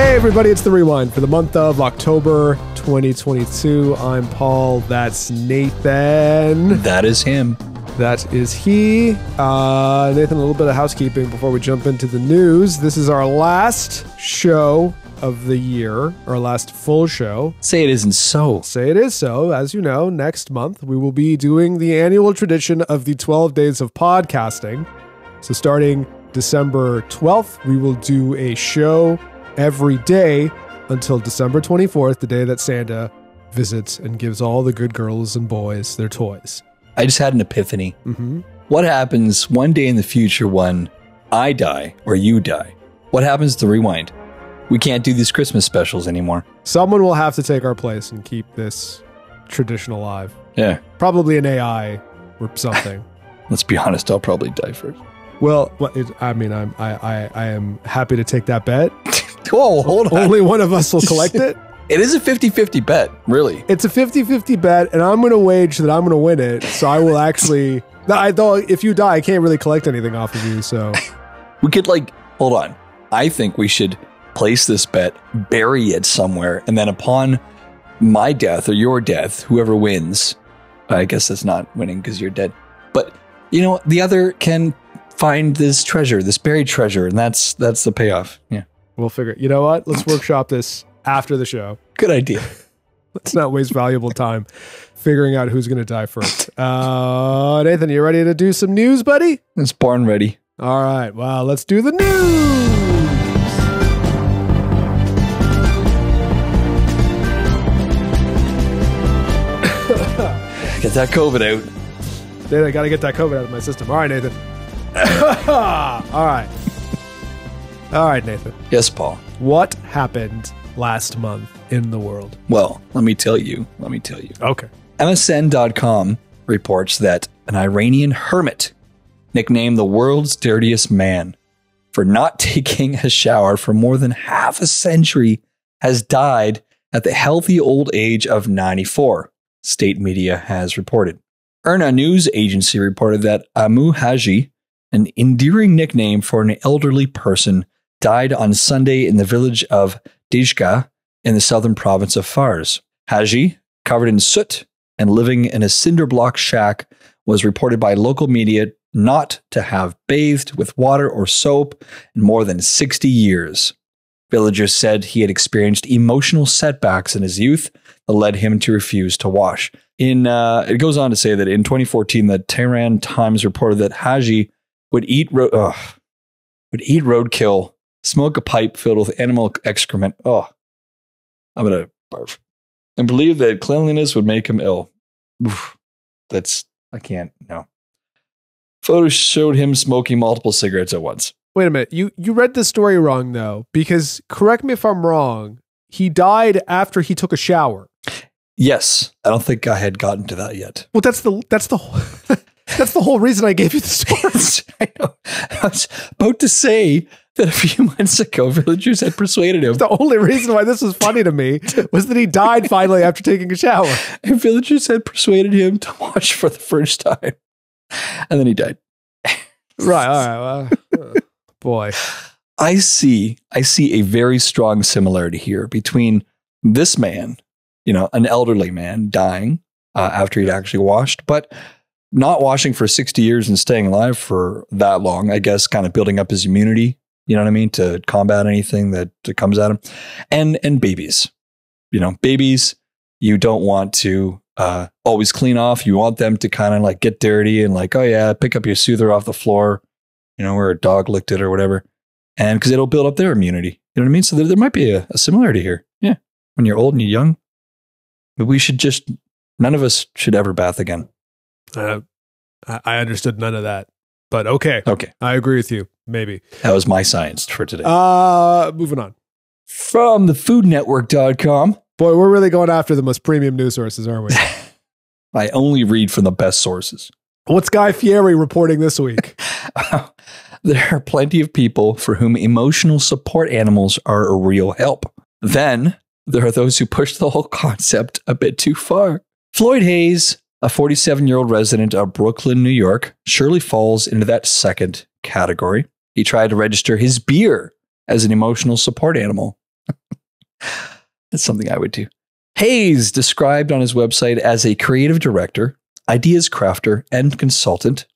Hey, everybody, it's the rewind for the month of October 2022. I'm Paul. That's Nathan. That is him. That is he. Uh, Nathan, a little bit of housekeeping before we jump into the news. This is our last show of the year, our last full show. Say it isn't so. Say it is so. As you know, next month we will be doing the annual tradition of the 12 days of podcasting. So, starting December 12th, we will do a show every day until December 24th, the day that Santa visits and gives all the good girls and boys their toys. I just had an epiphany. Mm-hmm. What happens one day in the future when I die or you die? What happens to Rewind? We can't do these Christmas specials anymore. Someone will have to take our place and keep this tradition alive. Yeah. Probably an AI or something. Let's be honest, I'll probably die first. well, I mean, I'm, I, I, I am happy to take that bet. Whoa, hold on. Only one of us will collect it. It is a 50 50 bet, really. It's a 50 50 bet, and I'm going to wage that I'm going to win it. So I will actually. I thought if you die, I can't really collect anything off of you. So We could, like, hold on. I think we should place this bet, bury it somewhere, and then upon my death or your death, whoever wins, I guess that's not winning because you're dead. But you know, the other can find this treasure, this buried treasure, and that's that's the payoff. Yeah, we'll figure. You know what? Let's workshop this after the show. good idea. Let's not waste valuable time figuring out who's going to die first. Uh, Nathan, you ready to do some news, buddy? It's born ready. All right. Well, let's do the news. Get that COVID out. Nathan, I got to get that COVID out of my system. All right, Nathan. All right. All right, Nathan. Yes, Paul. What happened last month in the world? Well, let me tell you. Let me tell you. Okay. MSN.com reports that an Iranian hermit, nicknamed the world's dirtiest man, for not taking a shower for more than half a century, has died at the healthy old age of 94, state media has reported. IRNA news agency reported that Amu Haji, an endearing nickname for an elderly person, died on Sunday in the village of Dejgah in the southern province of Fars. Haji, covered in soot and living in a cinder block shack, was reported by local media not to have bathed with water or soap in more than 60 years. Villagers said he had experienced emotional setbacks in his youth that led him to refuse to wash. In uh, it goes on to say that in 2014, the Tehran Times reported that Haji would eat ro- ugh, would eat roadkill, smoke a pipe filled with animal excrement. Oh, I'm gonna barf, and believe that cleanliness would make him ill. Oof, that's I can't no. Photos showed him smoking multiple cigarettes at once. Wait a minute. You you read the story wrong though, because correct me if I'm wrong. He died after he took a shower. Yes, I don't think I had gotten to that yet. Well, that's the that's the whole, that's the whole reason I gave you the story. I know. I was about to say that a few months ago, villagers had persuaded him. The only reason why this was funny to me was that he died finally after taking a shower. And villagers had persuaded him to wash for the first time. And then he died. Right. All right. Well, uh, boy. I see I see a very strong similarity here between this man, you know, an elderly man dying uh, after he'd actually washed, but not washing for 60 years and staying alive for that long, I guess kind of building up his immunity, you know what I mean, to combat anything that, that comes at them, And and babies. You know, babies you don't want to uh, always clean off. You want them to kind of like get dirty and like, oh yeah, pick up your soother off the floor, you know, where a dog licked it or whatever and because it'll build up their immunity. You know what I mean? So there, there might be a, a similarity here. Yeah. When you're old and you're young, but we should just, none of us should ever bath again. Uh, I I understood none of that, but okay. Okay. I agree with you. Maybe. That was my science for today. Uh, moving on. From the foodnetwork.com, Boy, we're really going after the most premium news sources, aren't we? I only read from the best sources. What's Guy Fieri reporting this week? there are plenty of people for whom emotional support animals are a real help. Then there are those who push the whole concept a bit too far. Floyd Hayes, a 47 year old resident of Brooklyn, New York, surely falls into that second category. He tried to register his beer as an emotional support animal. That's something I would do. Hayes, described on his website as a creative director, ideas crafter, and consultant,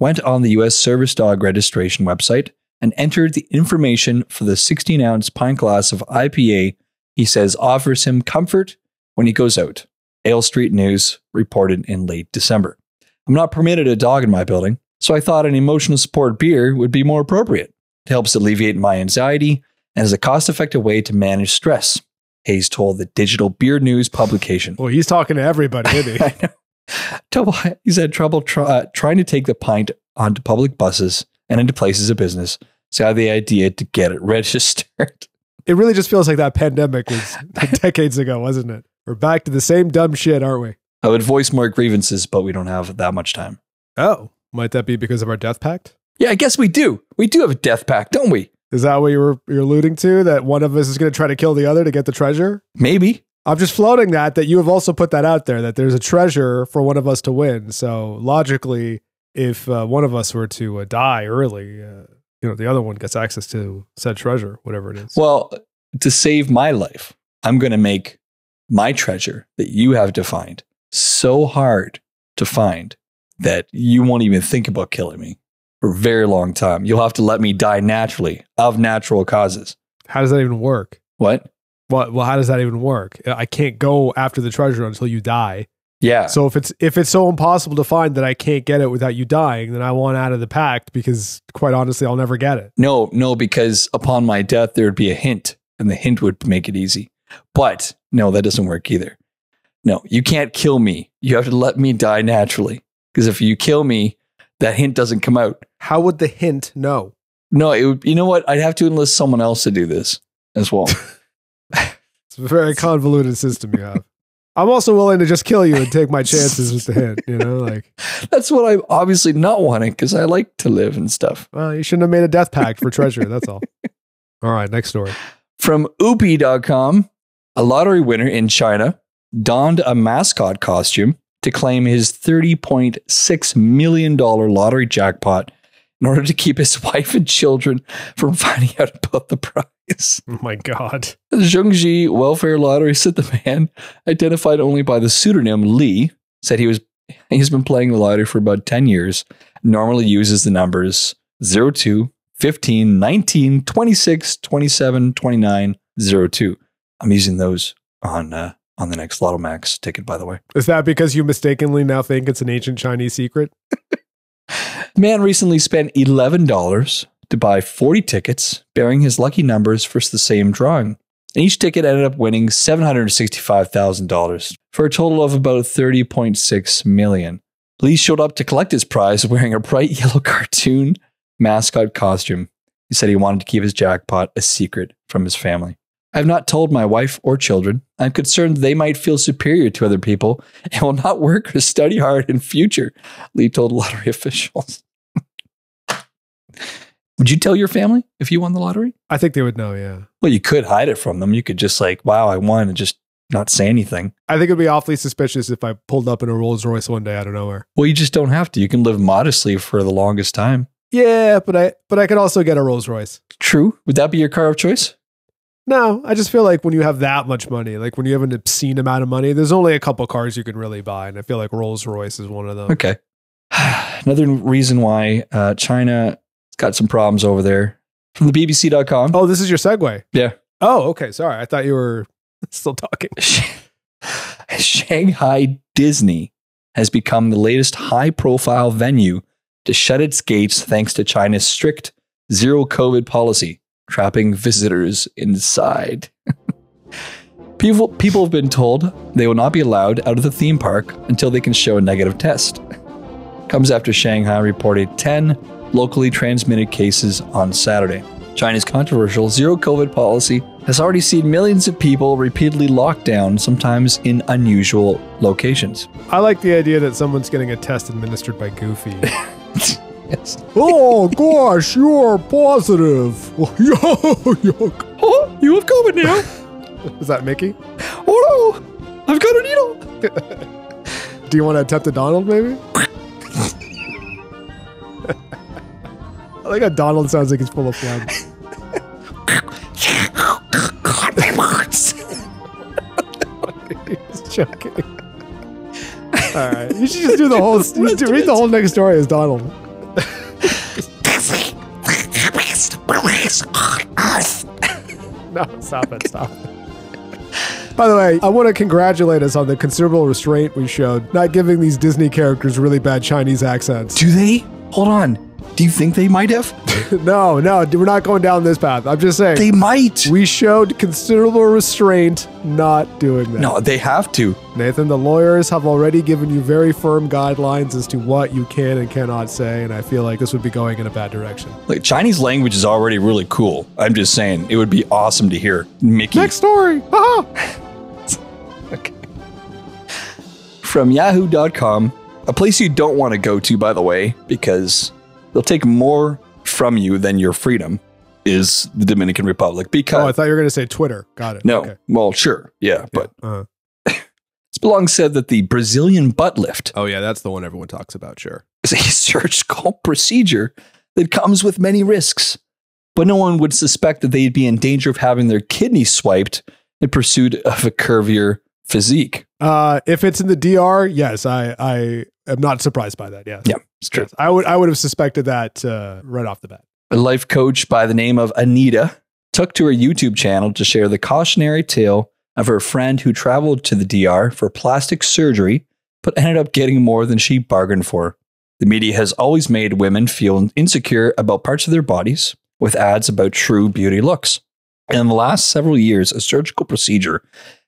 went on the U.S. Service Dog Registration website and entered the information for the 16 ounce pint glass of IPA he says offers him comfort when he goes out. Ale Street News reported in late December. I'm not permitted a dog in my building, so I thought an emotional support beer would be more appropriate. It helps alleviate my anxiety and is a cost effective way to manage stress. Hayes told the Digital Beer News publication. Well, he's talking to everybody, isn't he? I know. He's had trouble try, uh, trying to take the pint onto public buses and into places of business. So I had the idea to get it registered. it really just feels like that pandemic was decades ago, wasn't it? We're back to the same dumb shit, aren't we? I would voice more grievances, but we don't have that much time. Oh, might that be because of our death pact? Yeah, I guess we do. We do have a death pact, don't we? Is that what you were you're alluding to? That one of us is going to try to kill the other to get the treasure? Maybe. I'm just floating that that you have also put that out there that there's a treasure for one of us to win. So logically, if uh, one of us were to uh, die early, uh, you know, the other one gets access to said treasure, whatever it is. Well, to save my life, I'm going to make my treasure that you have defined so hard to find that you won't even think about killing me for a very long time. You'll have to let me die naturally of natural causes. How does that even work? What? Well, well, how does that even work? I can't go after the treasure until you die. Yeah. So if it's if it's so impossible to find that I can't get it without you dying, then I want out of the pact because quite honestly, I'll never get it. No, no, because upon my death there would be a hint, and the hint would make it easy. But no, that doesn't work either. No, you can't kill me. You have to let me die naturally. Because if you kill me, that hint doesn't come out. How would the hint know? No, it would, you know what? I'd have to enlist someone else to do this as well. It's a very convoluted system you have. I'm also willing to just kill you and take my chances with the hint. You know, like That's what I'm obviously not wanting because I like to live and stuff. well, you shouldn't have made a death pact for treasure. That's all. All right, next story. From Oopie.com, a lottery winner in China donned a mascot costume to claim his $30.6 million lottery jackpot in order to keep his wife and children from finding out about the prize. Oh my god. The Zhongji Welfare Lottery said the man, identified only by the pseudonym Lee, said he was he's been playing the lottery for about 10 years, normally uses the numbers 02, 15, 19, 26, 27, 29, 02. I'm using those on uh, on the next Lotto Max ticket, by the way. Is that because you mistakenly now think it's an ancient Chinese secret? Man recently spent $11 to buy 40 tickets bearing his lucky numbers for the same drawing. And each ticket ended up winning $765,000 for a total of about 30.6 million. Lee showed up to collect his prize wearing a bright yellow cartoon mascot costume. He said he wanted to keep his jackpot a secret from his family. I have not told my wife or children. I'm concerned they might feel superior to other people and will not work or study hard in future, Lee told lottery officials. Would you tell your family if you won the lottery? I think they would know, yeah. Well, you could hide it from them. You could just like, wow, I won and just not say anything. I think it'd be awfully suspicious if I pulled up in a Rolls Royce one day out of nowhere. Well, you just don't have to. You can live modestly for the longest time. Yeah, but I but I could also get a Rolls Royce. True. Would that be your car of choice? No, I just feel like when you have that much money, like when you have an obscene amount of money, there's only a couple cars you can really buy, and I feel like Rolls Royce is one of them. Okay. Another reason why uh, China's got some problems over there from the BBC.com. Oh, this is your segue. Yeah. Oh, okay. Sorry, I thought you were still talking. Shanghai Disney has become the latest high profile venue to shut its gates thanks to China's strict zero COVID policy, trapping visitors inside. people, people have been told they will not be allowed out of the theme park until they can show a negative test. Comes after Shanghai reported 10 locally transmitted cases on Saturday. China's controversial zero COVID policy has already seen millions of people repeatedly locked down, sometimes in unusual locations. I like the idea that someone's getting a test administered by Goofy. yes. oh gosh, you're positive. Oh, you have COVID now. Is that Mickey? Oh no, I've got a needle. Do you want to attempt a Donald, maybe? I like how Donald sounds like he's full of phlegm. He's joking. All right, you should just do the whole. You read the whole next story as Donald. No, stop it, stop it. By the way, I want to congratulate us on the considerable restraint we showed, not giving these Disney characters really bad Chinese accents. Do they? Hold on. Do you think they might have? no, no, we're not going down this path. I'm just saying. They might. we showed considerable restraint not doing that. No, they have to. Nathan, the lawyers have already given you very firm guidelines as to what you can and cannot say, and I feel like this would be going in a bad direction. Like Chinese language is already really cool. I'm just saying it would be awesome to hear Mickey Next story. Haha. from yahoo.com, a place you don't want to go to by the way because they'll take more from you than your freedom is the Dominican Republic because Oh, I thought you were going to say Twitter. Got it. no, Okay. well, sure, yeah, but Uh-huh. Spelong said that the Brazilian butt lift Oh, yeah, that's the one everyone talks about. Sure. is a surgical procedure that comes with many risks, but no one would suspect that they'd be in danger of having their kidney swiped in pursuit of a curvier physique. Uh, if it's in the DR, yes, I, I am not surprised by that. Yes. Yeah, it's true. Yes. I would, I would have suspected that uh, right off the bat. A life coach by the name of Anita took to her YouTube channel to share the cautionary tale of her friend who traveled to the DR for plastic surgery, but ended up getting more than she bargained for. The media has always made women feel insecure about parts of their bodies with ads about true beauty looks. In the last several years, a surgical procedure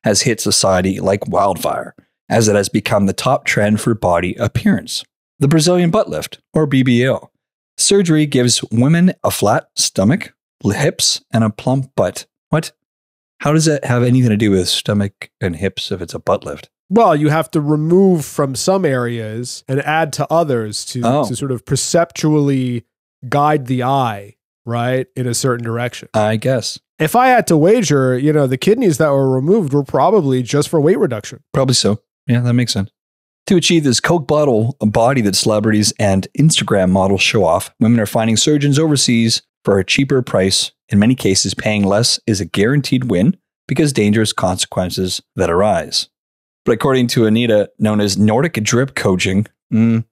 has hit society like wildfire, as it has become the top trend for body appearance. The Brazilian butt lift, or BBL. Surgery gives women a flat stomach, hips, and a plump butt. What? How does that have anything to do with stomach and hips if it's a butt lift? Well, you have to remove from some areas and add to others to, Oh. to sort of perceptually guide the eye, right, in a certain direction. I guess. If I had to wager, you know, the kidneys that were removed were probably just for weight reduction. Probably so. Yeah, that makes sense. To achieve this Coke bottle body that celebrities and Instagram models show off, women are finding surgeons overseas for a cheaper price. In many cases, paying less is a guaranteed win because dangerous consequences that arise. But according to Anita, known as Nordic Drip Coaching, mm,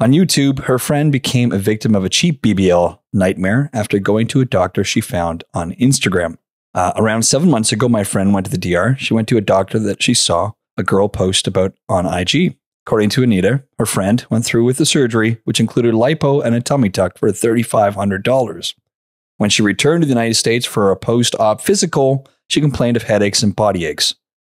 on YouTube, her friend became a victim of a cheap BBL nightmare after going to a doctor she found on Instagram. Uh, around seven months ago, my friend went to the DR. She went to a doctor that she saw a girl post about on IG. According to Anita, her friend went through with the surgery, which included lipo and a tummy tuck for $3,500. When she returned to the United States for a post op physical, she complained of headaches and body aches.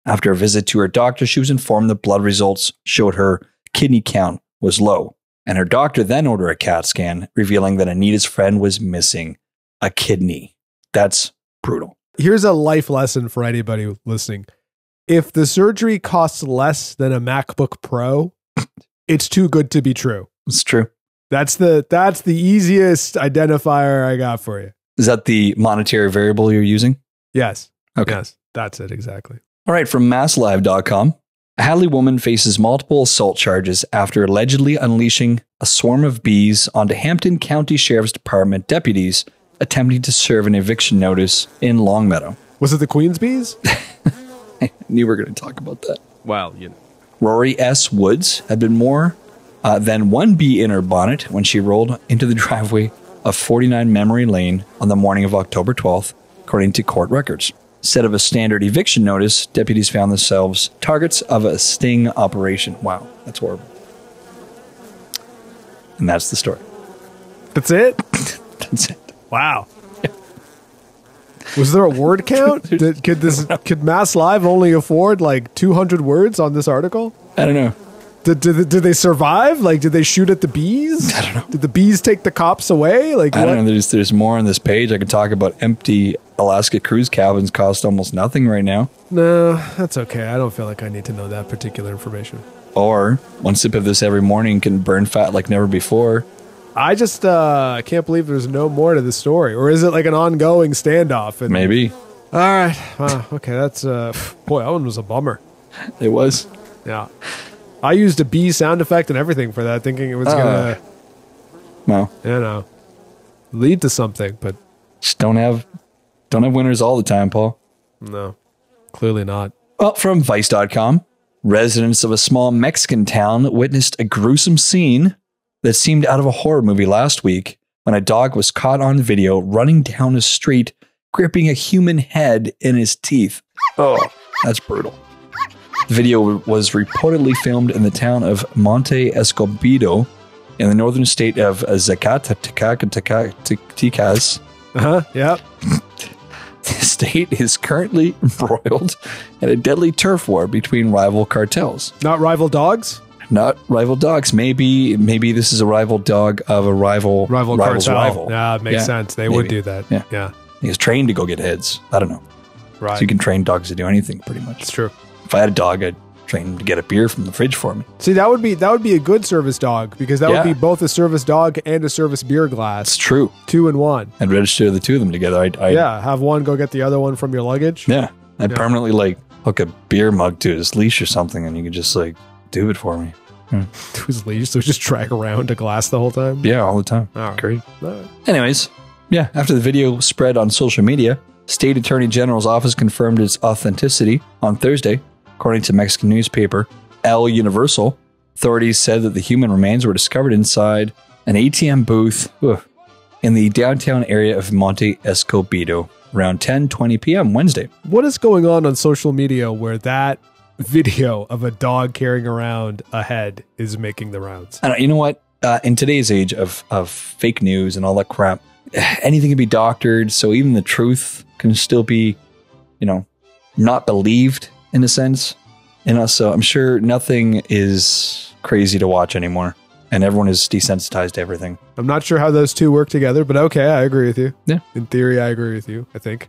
After a visit to her doctor, she was informed that blood results showed her kidney count was low. And her doctor then ordered a CAT scan, revealing that Anita's friend was missing a kidney. That's brutal. Here's a life lesson for anybody listening. If the surgery costs less than a MacBook Pro, it's too good to be true. It's true. That's the that's the easiest identifier I got for you. Is that the monetary variable you're using? Yes. Okay. Yes. That's it exactly. All right, from masslive.com. A Hadley woman faces multiple assault charges after allegedly unleashing a swarm of bees onto Hampden County Sheriff's Department deputies attempting to serve an eviction notice in Longmeadow. Was it the Queen's bees? I knew we were going to talk about that. well, you know. Rorie S. Woods had been more uh, than one bee in her bonnet when she rolled into the driveway of 49 Memory Lane on the morning of October 12th, according to court records. Instead of a standard eviction notice, deputies found themselves targets of a sting operation. Wow, that's horrible. And that's the story. That's it? That's it. Wow. Was there a word count? Did, could this could Mass Live only afford like 200 words on this article? I don't know. Did, did, did they survive? Like, did they shoot at the bees? I don't know. Did the bees take the cops away? Like, I what? don't know. There's there's more on this page. I could talk about empty Alaska cruise cabins cost almost nothing right now. No, that's okay. I don't feel like I need to know that particular information. Or one sip of this every morning can burn fat like never before. I just uh, can't believe there's no more to the story, or is it like an ongoing standoff? And, Maybe All right. Wow. Okay. That's uh, boy. That one was a bummer. it was. Yeah. I used a bee sound effect and everything for that, thinking it was Uh. gonna, Well, you know, lead to something, but just don't have don't have winners all the time, Paul. no, clearly not. Well, from Vice.com, Residents of a small Mexican town witnessed a gruesome scene that seemed out of a horror movie last week when a dog was caught on video running down a street, gripping a human head in his teeth. Oh, that's brutal. The video was reportedly filmed in the town of Monte Escobedo in the northern state of Zacatecas. Uh huh. Yep. The state is currently embroiled in a deadly turf war between rival cartels. Not rival dogs. Not rival dogs. Maybe maybe this is a rival dog of a rival Rival cartel. rival. Yeah, it makes Yeah, sense. They would do that. Yeah. Yeah. He was trained to go get heads. I don't know. Right. So you can train dogs to do anything pretty much. it's true. If I had a dog, I'd train him to get a beer from the fridge for me. See, that would be that would be a good service dog because that Yeah. would be both a service dog and a service beer glass. It's true. two in one. I'd register the two of them together. I'd, I'd yeah, have one go get the other one from your luggage. yeah. I'd Yeah. permanently like hook a beer mug to his leash or something, and you could just like do it for me. Hmm. To his leash, so just drag around a glass the whole time. Yeah, all the time. All right. Great. All right. Anyways, yeah, after the video spread on social media, State Attorney General's office confirmed its authenticity on Thursday, according to Mexican newspaper El Universal. Authorities said that the human remains were discovered inside an ATM booth ugh, in the downtown area of Monte Escobedo around 10:20 p.m. Wednesday. What is going on on social media where that video of a dog carrying around a head is making the rounds? And you know what? Uh, in today's age of of fake news and all that crap, anything can be doctored. So even the truth can still be, you know, not believed in a sense. And also, I'm sure nothing is crazy to watch anymore, and everyone is desensitized to everything. I'm not sure how those two work together, but okay, I agree with you. Yeah. In theory, I agree with you, I think.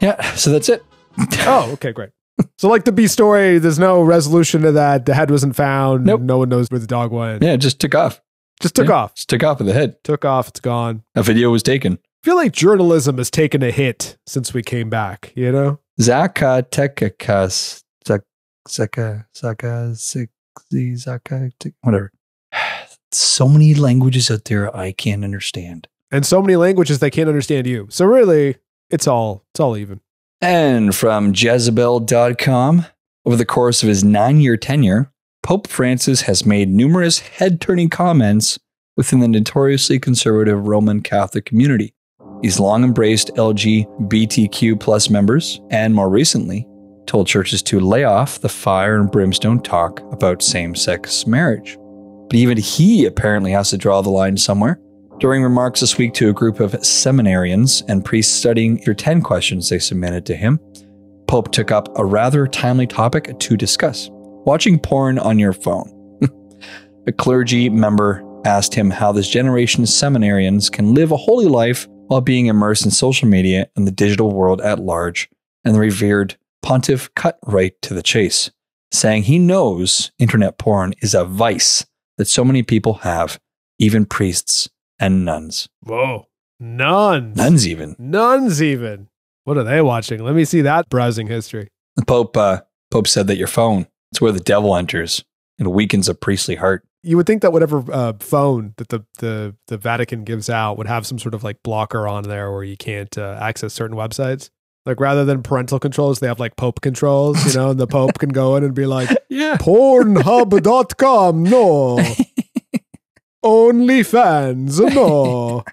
Yeah. So that's it. Oh, okay, great. So, like the B story, there's no resolution to that. The head wasn't found. Nope. No one knows where the dog went. Yeah, it just took off. Just took Yeah, off. Just took off with the head. Took off. It's gone. A video was taken. I feel like journalism has taken a hit since we came back, you know? Zacatecas. Zac- Zaca, Zaca, Zixi, Tic- whatever. So many languages out there I can't understand. And so many languages they can't understand you. So really, it's all it's all even. And from Jezebel.com, over the course of his nine year tenure, Pope Francis has made numerous head turning comments within the notoriously conservative Roman Catholic community. He's long embraced LGBTQ plus members and more recently told churches to lay off the fire and brimstone talk about same sex marriage. But even he apparently has to draw the line somewhere. During remarks this week to a group of seminarians and priests studying your 10 questions they submitted to him, Pope took up a rather timely topic to discuss watching porn on your phone. a clergy member asked him how this generation of seminarians can live a holy life while being immersed in social media and the digital world at large, and the revered pontiff cut right to the chase, saying he knows internet porn is a vice that so many people have, even priests and nuns. Whoa. Nuns. Nuns, even. Nuns even. What are they watching? Let me see that browsing history. The Pope, uh, Pope said that your phone, it's where the devil enters and weakens a priestly heart. You would think that whatever uh, phone that the, the the Vatican gives out would have some sort of like blocker on there where you can't uh, access certain websites. Like rather than parental controls, they have like Pope controls, you know, and the Pope can go in and be like, Yeah. Pornhub.com, no. OnlyFans, no.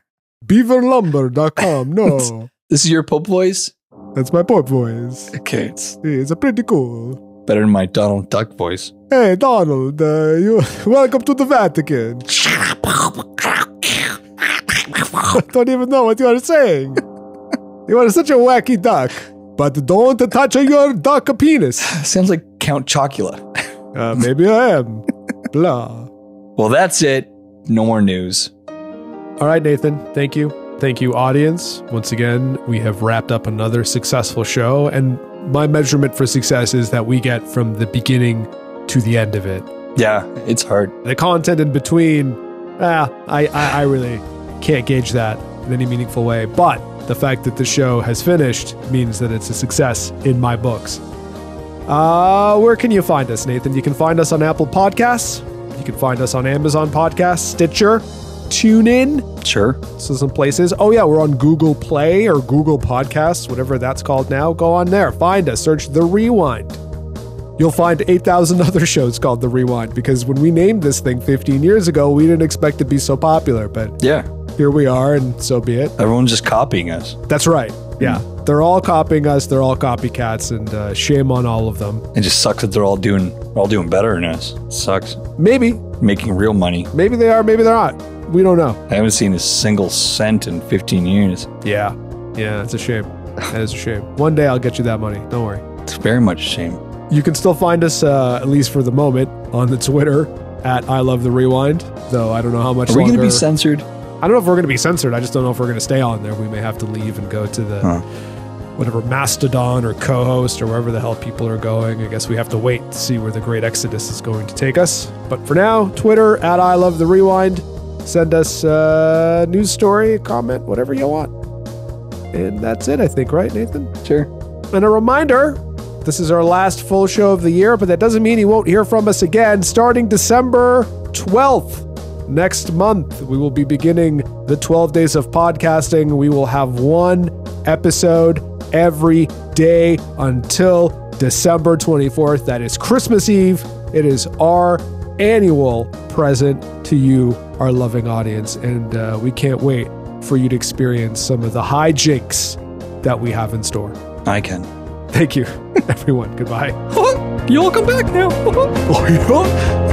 Beaverlumber.com, no. This is your Pope voice? That's my Pope voice. Okay, it's It's pretty cool. better than my Donald Duck voice. Hey, Donald, uh, you welcome to the Vatican. I don't even know what you are saying. You are such a wacky duck. But don't touch your duck penis. Sounds like Count Chocula. Uh, maybe I am. Blah. Well, that's it. No more news. All right, Nathan. Thank you. Thank you, audience. Once again, we have wrapped up another successful show. And my measurement for success is that we get from the beginning to the end of it. Yeah, it's hard. The content in between, ah, I, I, I really can't gauge that in any meaningful way. But the fact that the show has finished means that it's a success in my books. Uh, where can you find us, Nathan? You can find us on Apple Podcasts. You can find us on Amazon Podcasts, Stitcher, TuneIn. Sure. So some places. Oh yeah, we're on Google Play or Google Podcasts, whatever that's called now. Go on there, find us, search The Rewind. You'll find 8,000 other shows called The Rewind because when we named this thing 15 years ago, we didn't expect it to be so popular, but Yeah. here we are, and so be it. Everyone's just copying us. That's right. Yeah. They're all copying us. They're all copycats, and uh, shame on all of them. It just sucks that they're all doing all doing better than us. It sucks. Maybe. Making real money. Maybe they are. Maybe they're not. We don't know. I haven't seen a single cent in 15 years. Yeah. Yeah. It's a shame. That is a shame. One day I'll get you that money. Don't worry. It's very much a shame. You can still find us, uh, at least for the moment, on the Twitter at I Love the Rewind. Though I don't know how much we're we going to be censored? I don't know if we're going to be censored. I just don't know if we're going to stay on there. We may have to leave and go to the Huh. whatever Mastodon or Cohost or wherever the hell people are going. I guess we have to wait to see where the great exodus is going to take us. But for now, Twitter at I Love the Rewind. Send us a news story, a comment, whatever you want. And that's it, I think, right, Nathan? Sure. And a reminder this is our last full show of the year, but that doesn't mean you won't hear from us again starting December 12th. Next month, we will be beginning the 12 days of podcasting. We will have one episode every day until December 24th. That is Christmas Eve. It is our annual present to you, our loving audience. And uh, we can't wait for you to experience some of the hijinks that we have in store. I can. Thank you, everyone. Goodbye. you all come back now. Oh, yeah.